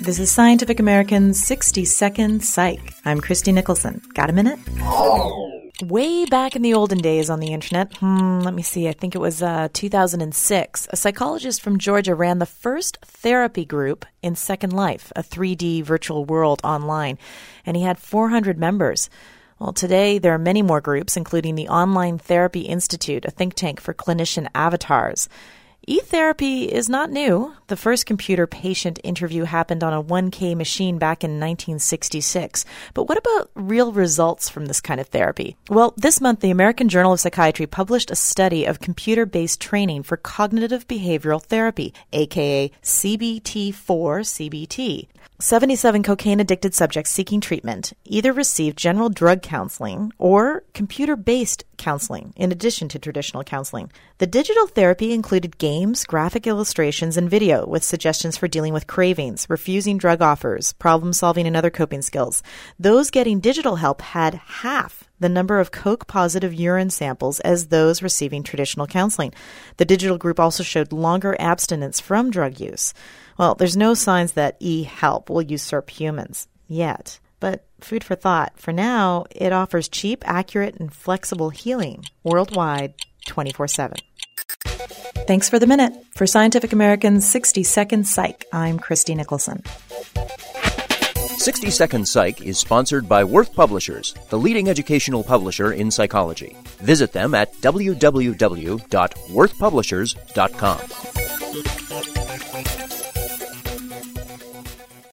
This is Scientific American's 60 Second Psych. I'm Christie Nicholson. Got a minute? Way back in the olden days on the internet, hmm, let me see, I think it was uh, 2006, a psychologist from Georgia ran the first therapy group in Second Life, a 3D virtual world online, and he had 400 members. Well, today there are many more groups, including the Online Therapy Institute, a think tank for clinician avatars. E therapy is not new. The first computer patient interview happened on a 1K machine back in 1966. But what about real results from this kind of therapy? Well, this month, the American Journal of Psychiatry published a study of computer based training for cognitive behavioral therapy, aka CBT 4 CBT. 77 cocaine addicted subjects seeking treatment either received general drug counseling or computer based counseling in addition to traditional counseling. The digital therapy included games, graphic illustrations, and video with suggestions for dealing with cravings, refusing drug offers, problem solving, and other coping skills. Those getting digital help had half the number of coke positive urine samples as those receiving traditional counseling. The digital group also showed longer abstinence from drug use. Well, there's no signs that e help will usurp humans yet. But food for thought. For now, it offers cheap, accurate, and flexible healing worldwide 24 7. Thanks for the minute. For Scientific American's 60 Second Psych, I'm Christie Nicholson. 60 Second Psych is sponsored by Worth Publishers, the leading educational publisher in psychology. Visit them at www.worthpublishers.com.